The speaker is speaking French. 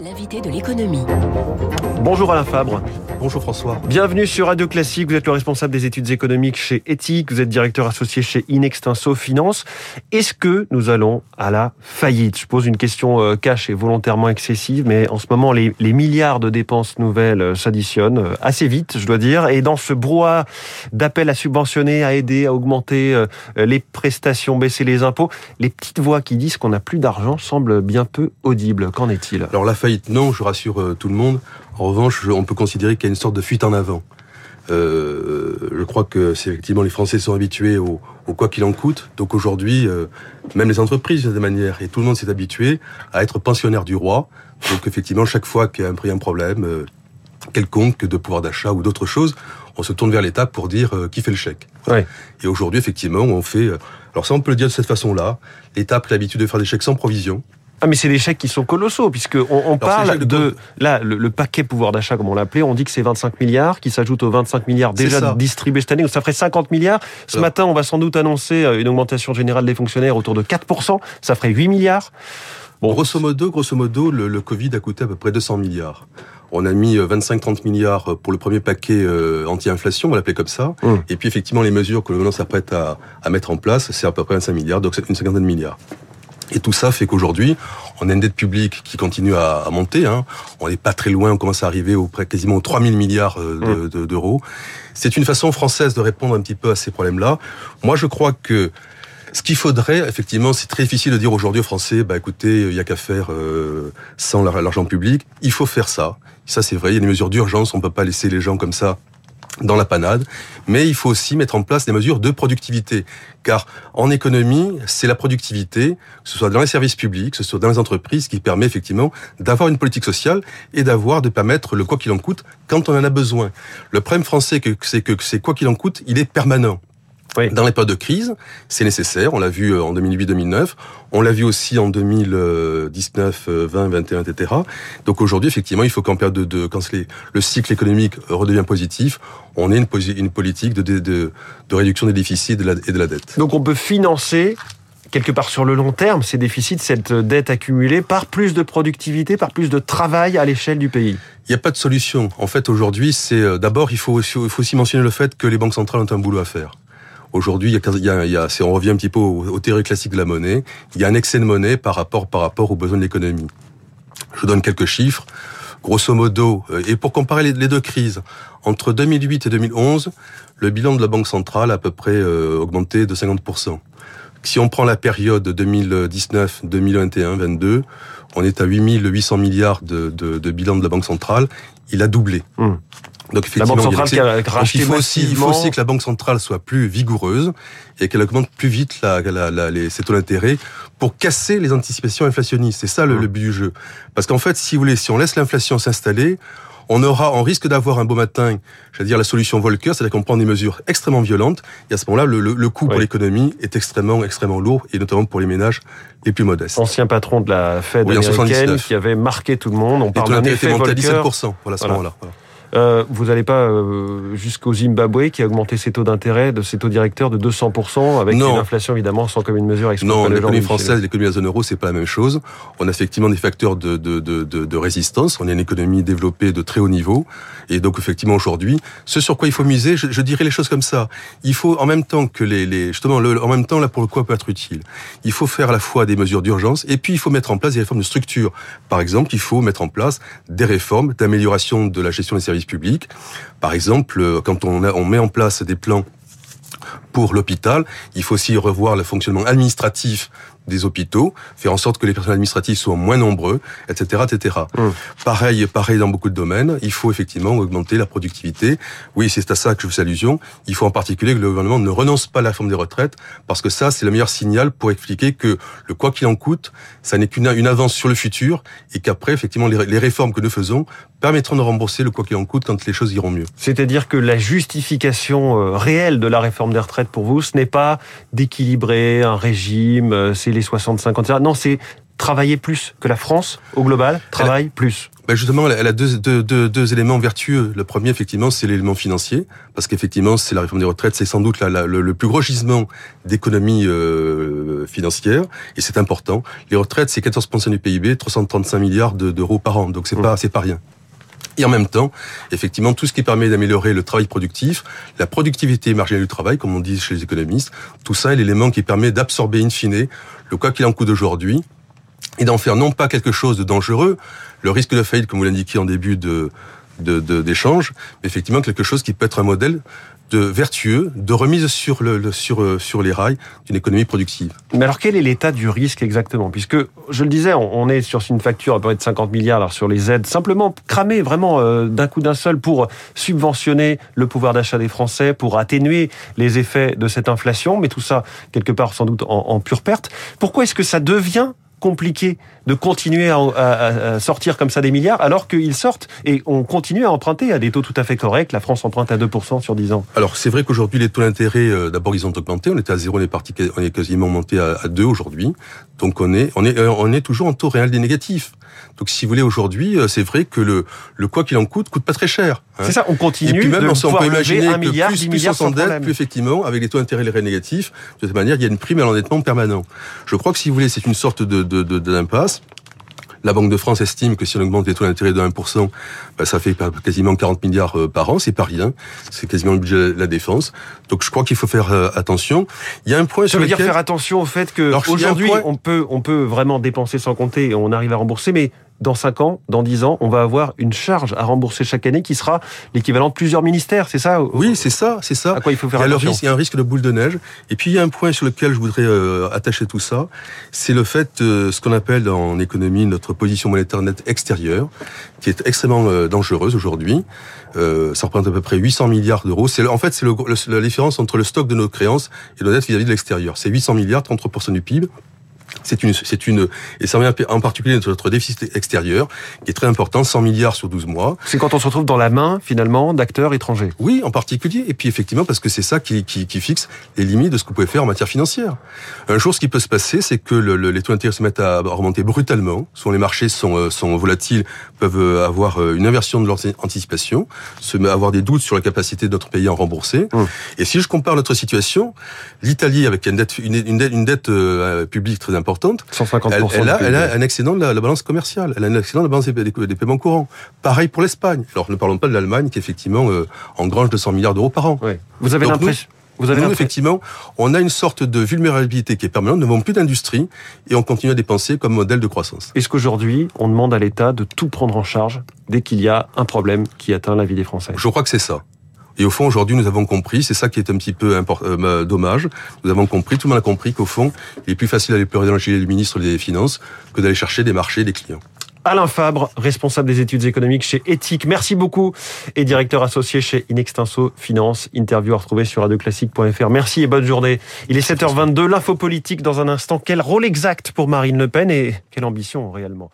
l'invité de l'économie. Bonjour Alain Fabre. Bonjour François. Bienvenue sur Radio Classique. Vous êtes le responsable des études économiques chez Ethic. Vous êtes directeur associé chez Inextinso Finance. Est-ce que nous allons à la faillite? Je pose une question euh, cash et volontairement excessive, mais en ce moment, les, milliards de dépenses nouvelles euh, s'additionnent euh, assez vite, je dois dire. Et dans ce brouhaha d'appels à subventionner, à aider, à augmenter les prestations, baisser les impôts, les petites voix qui disent qu'on n'a plus d'argent semblent bien peu audibles. Qu'en est-il? Alors la faillite, non, je rassure tout le monde. En revanche, on peut considérer qu'il y a une sorte de fuite en avant. Euh, je crois que c'est effectivement les Français sont habitués au, quoi qu'il en coûte. Donc aujourd'hui, euh, même les entreprises de manière et tout le monde s'est habitué à être pensionnaire du roi. Donc effectivement, chaque fois qu'il y a un, un problème euh, quelconque de pouvoir d'achat ou d'autre chose, on se tourne vers l'État pour dire qui fait le chèque. Ouais. Et aujourd'hui, effectivement, on fait. alors ça, on peut le dire de cette façon-là. L'État a l'habitude de faire des chèques sans provision. Ah mais c'est des chèques qui sont colossaux puisque on, parle de, là le, paquet pouvoir d'achat comme on l'appelait, on dit que c'est 25 milliards qui s'ajoutent aux 25 milliards déjà distribués cette année, donc ça ferait 50 milliards. Ce matin, on va sans doute annoncer euh, une augmentation générale des fonctionnaires autour de 4% ça ferait 8 milliards. Bon. Grosso modo, grosso modo, le, Covid a coûté à peu près 200 milliards. On a mis 25-30 euh, milliards pour le premier paquet euh, anti-inflation, on va l'appeler comme ça. Hum. Et puis effectivement, les mesures que le gouvernement s'apprête à, à mettre en place, c'est à peu près 25 milliards, donc c'est une cinquantaine de milliards. Et tout ça fait qu'aujourd'hui, on a une dette publique qui continue à, monter. Hein. On n'est pas très loin, on commence à arriver au près quasiment aux 3 000 milliards euh, mmh. d'euros. C'est une façon française de répondre un petit peu à ces problèmes-là. Moi, je crois que ce qu'il faudrait, effectivement, c'est très difficile de dire aujourd'hui aux Français, bah écoutez, il y a qu'à faire euh, sans l'argent public. Il faut faire ça. Ça, c'est vrai. Il y a des mesures d'urgence. On peut pas laisser les gens comme ça dans la panade, mais il faut aussi mettre en place des mesures de productivité, car en économie, c'est la productivité, que ce soit dans les services publics, que ce soit dans les entreprises, qui permet effectivement d'avoir une politique sociale et d'avoir, de permettre le quoi qu'il en coûte quand on en a besoin. Le problème français, c'est que c'est quoi qu'il en coûte, il est permanent. Dans les périodes de crise, c'est nécessaire. On l'a vu euh, en 2008-2009. On l'a vu aussi en 2019, 20, 21, etc. Donc aujourd'hui, effectivement, il faut qu'en période de, quand le cycle économique redevient positif, on ait une, une politique de, de, de, réduction des déficits et de, la, et de la dette. Donc on peut financer quelque part sur le long terme ces déficits, cette dette accumulée, par plus de productivité, par plus de travail à l'échelle du pays? Il n'y a pas de solution. En fait, aujourd'hui, c'est euh, d'abord, il faut, il faut aussi mentionner le fait que les banques centrales ont un boulot à faire. Aujourd'hui, il y a, il y a, on revient un petit peu aux, théories classiques de la monnaie. Il y a un excès de monnaie par rapport, par rapport aux besoins de l'économie. Je donne quelques chiffres. Grosso modo, euh, et pour comparer les, deux crises, entre 2008 et 2011, le bilan de la Banque centrale a à peu près euh, augmenté de 50%. Si on prend la période 2019, 2021, 22, on est à 8800 milliards de, de, de bilan de la Banque centrale. Il a doublé. Hum. Donc effectivement, la Banque centrale il faut aussi, il faut aussi que la Banque centrale soit plus vigoureuse et qu'elle augmente plus vite la, la, la, les, ses taux d'intérêt pour casser les anticipations inflationnistes. C'est ça le, le, but du jeu. Parce qu'en fait, si vous voulez, si on laisse l'inflation s'installer, on aura, on risque d'avoir un beau matin, je veux dire la solution Volcker, c'est-à-dire qu'on prend des mesures extrêmement violentes. Et à ce moment-là, le, le, coût pour l'économie est extrêmement, extrêmement lourd, et notamment pour les ménages les plus modestes. Ancien patron de la Fed américaine qui avait marqué tout le monde. On parle d'un effet Volcker. 17%, voilà, à ce moment-là. Voilà. Euh, vous n'allez pas euh, jusqu'au Zimbabwe qui a augmenté ses taux d'intérêt, de ses taux directeurs de 200%, avec une inflation évidemment sans comme une mesure Non, l'économie française, l'économie de la zone euro, c'est pas la même chose. On a effectivement des facteurs de, de, de, de, résistance. On a une économie développée de très haut niveau. Et donc effectivement aujourd'hui, ce sur quoi il faut miser, je, je, dirais les choses comme ça. Il faut en même temps que les, les justement, le, en même temps là pour le quoi peut être utile. Il faut faire à la fois des mesures d'urgence et puis il faut mettre en place des réformes de structure. Par exemple, il faut mettre en place des réformes d'amélioration de la gestion des services public. Par exemple, euh, quand on met en place des plans pour l'hôpital, il faut aussi revoir le fonctionnement administratif des hôpitaux, faire en sorte que les personnels administratifs soient moins nombreux, etc., etc. Mmh. Pareil, pareil dans beaucoup de domaines. Il faut effectivement augmenter la productivité. Oui, c'est à ça que je fais allusion. Il faut en particulier que le gouvernement ne renonce pas à la réforme des retraites, parce que ça, c'est le meilleur signal pour expliquer que le quoi qu'il en coûte, ça n'est qu'une une avance sur le futur, et qu'après, effectivement, les, les réformes que nous faisons permettront de rembourser le quoi qu'il en coûte quand les choses iront mieux. C'est-à-dire que la justification euh, réelle de la réforme des retraites pour vous, ce n'est pas d'équilibrer un régime, euh, les 65 ans, Non, c'est travailler plus, que la France, au global, travaille plus ben justement, elle a deux, deux, deux, éléments vertueux. Le premier, effectivement, c'est l'élément financier, parce qu'effectivement, c'est la réforme des retraites, c'est sans doute la, le, plus gros gisement d'économie euh, financière, et c'est important. Les retraites, c'est 14% du PIB, 335 milliards d'euros par an, donc c'est mmh. pas c'est pas rien. Et en même temps, effectivement, tout ce qui permet d'améliorer le travail productif, la productivité marginale du travail, comme on dit chez les économistes, tout ça est l'élément qui permet d'absorber in fine le quoi qu'il en coûte aujourd'hui et d'en faire non pas quelque chose de dangereux, le risque de faillite, comme vous l'indiquiez en début de d'échange, mais effectivement quelque chose qui peut être un modèle de vertueux, de remise sur, le, sur, euh, sur les rails d'une économie productive. Mais alors quel est l'état du risque exactement? Puisque, je le disais, on, est sur une facture à peu près de 50 milliards sur les aides, simplement cramées vraiment euh, d'un coup d'un seul pour subventionner le pouvoir d'achat des Français, pour atténuer les effets de cette inflation, mais tout ça quelque part sans doute en pure perte. Pourquoi est-ce que ça devient compliqué de continuer à, sortir comme ça des milliards alors qu'ils sortent et on continue à emprunter à des taux tout à fait corrects. La France emprunte à 2% sur 10 ans. Alors c'est vrai qu'aujourd'hui les taux d'intérêt, euh, d'abord ils ont augmenté. On était à 0, on est, on est quasiment monté à, 2 aujourd'hui. Donc on est, on, est, euh, on est toujours en taux réel des négatifs. Donc si vous voulez aujourd'hui, euh, c'est vrai que le, le quoi qu'il en coûte coûte pas très cher. Hein. C'est ça, on continue. Et puis même de on peut imaginer un milliard, plus, plus on s'endette, plus effectivement avec les taux d'intérêt réels négatifs, de cette manière il y a une prime à l'endettement permanent. Je crois que si vous voulez c'est une sorte de d'impasse. De, la Banque de France estime que si on augmente les taux d'intérêt de 1%, ben, ça fait quasiment 40 milliards euh, par an, c'est pas rien, c'est quasiment le budget de la défense. Donc je crois qu'il faut faire euh, attention. Il y a un point ça sur veut dire faire attention au fait que aujourd'hui on peut on peut vraiment dépenser sans compter et on arrive à rembourser, mais dans 5 ans, dans 10 ans, on va avoir une charge à rembourser chaque année qui sera l'équivalent de plusieurs ministères, c'est ça Oui, c'est ça, c'est ça. À quoi il faut faire il y a attention risque, Il y a un risque de boule de neige. Et puis il y a un point sur lequel je voudrais euh, attacher tout ça, c'est le fait, euh, ce qu'on appelle en économie notre position monétaire nette extérieure, qui est extrêmement euh, dangereuse aujourd'hui. ça représente à peu près 800 milliards d'euros. C'est en fait c'est la différence entre le stock de nos créances et nos dettes vis-à-vis de l'extérieur. C'est 800 milliards, 33% du PIB. C'est une, c'est une, et ça revient en particulier notre déficit extérieur, qui est très important, 100 milliards sur 12 mois. C'est quand on se retrouve dans la main, finalement, d'acteurs étrangers. Oui, en particulier. Et puis, effectivement, parce que c'est ça qui, qui, qui, fixe les limites de ce que vous pouvez faire en matière financière. Un jour, ce qui peut se passer, c'est que le, les taux d'intérêt se mettent à remonter brutalement. Soit les marchés sont, euh, sont volatiles, peuvent euh, avoir euh, une inversion de leur anticipation, se avoir des doutes sur la capacité de notre pays à en rembourser. Hum. Et si je compare notre situation, l'Italie, avec une dette, une, une dette, une dette publique très importante, importante. 150%. Elle, a, elle a un excédent de la, balance commerciale. Elle a un excédent de la balance des, paiements courants. Pareil pour l'Espagne. Alors ne parlons pas de l'Allemagne qui effectivement euh, engrange 200 milliards d'euros par an. Vous avez l'impression. Vous avez nous, effectivement, on a une sorte de vulnérabilité qui est permanente. Nous n'avons plus d'industrie et on continue à dépenser comme modèle de croissance. Est-ce qu'aujourd'hui, on demande à l'État de tout prendre en charge dès qu'il y a un problème qui atteint la vie des Français? Je crois que c'est ça. Et au fond, aujourd'hui, nous avons compris, c'est ça qui est un petit peu euh, dommage, nous avons compris, tout le monde a compris qu'au fond, il est plus facile d'aller pleurer dans le gilet du ministre des Finances que d'aller chercher des marchés, des clients. Alain Fabre, responsable des études économiques chez Ethique. Merci beaucoup et directeur associé chez Inextinso Finance. Interview à retrouver sur radioclassique.fr. Merci et bonne journée. Il est 7h22, l'info politique dans un instant. Quel rôle exact pour Marine Le Pen et quelle ambition réellement?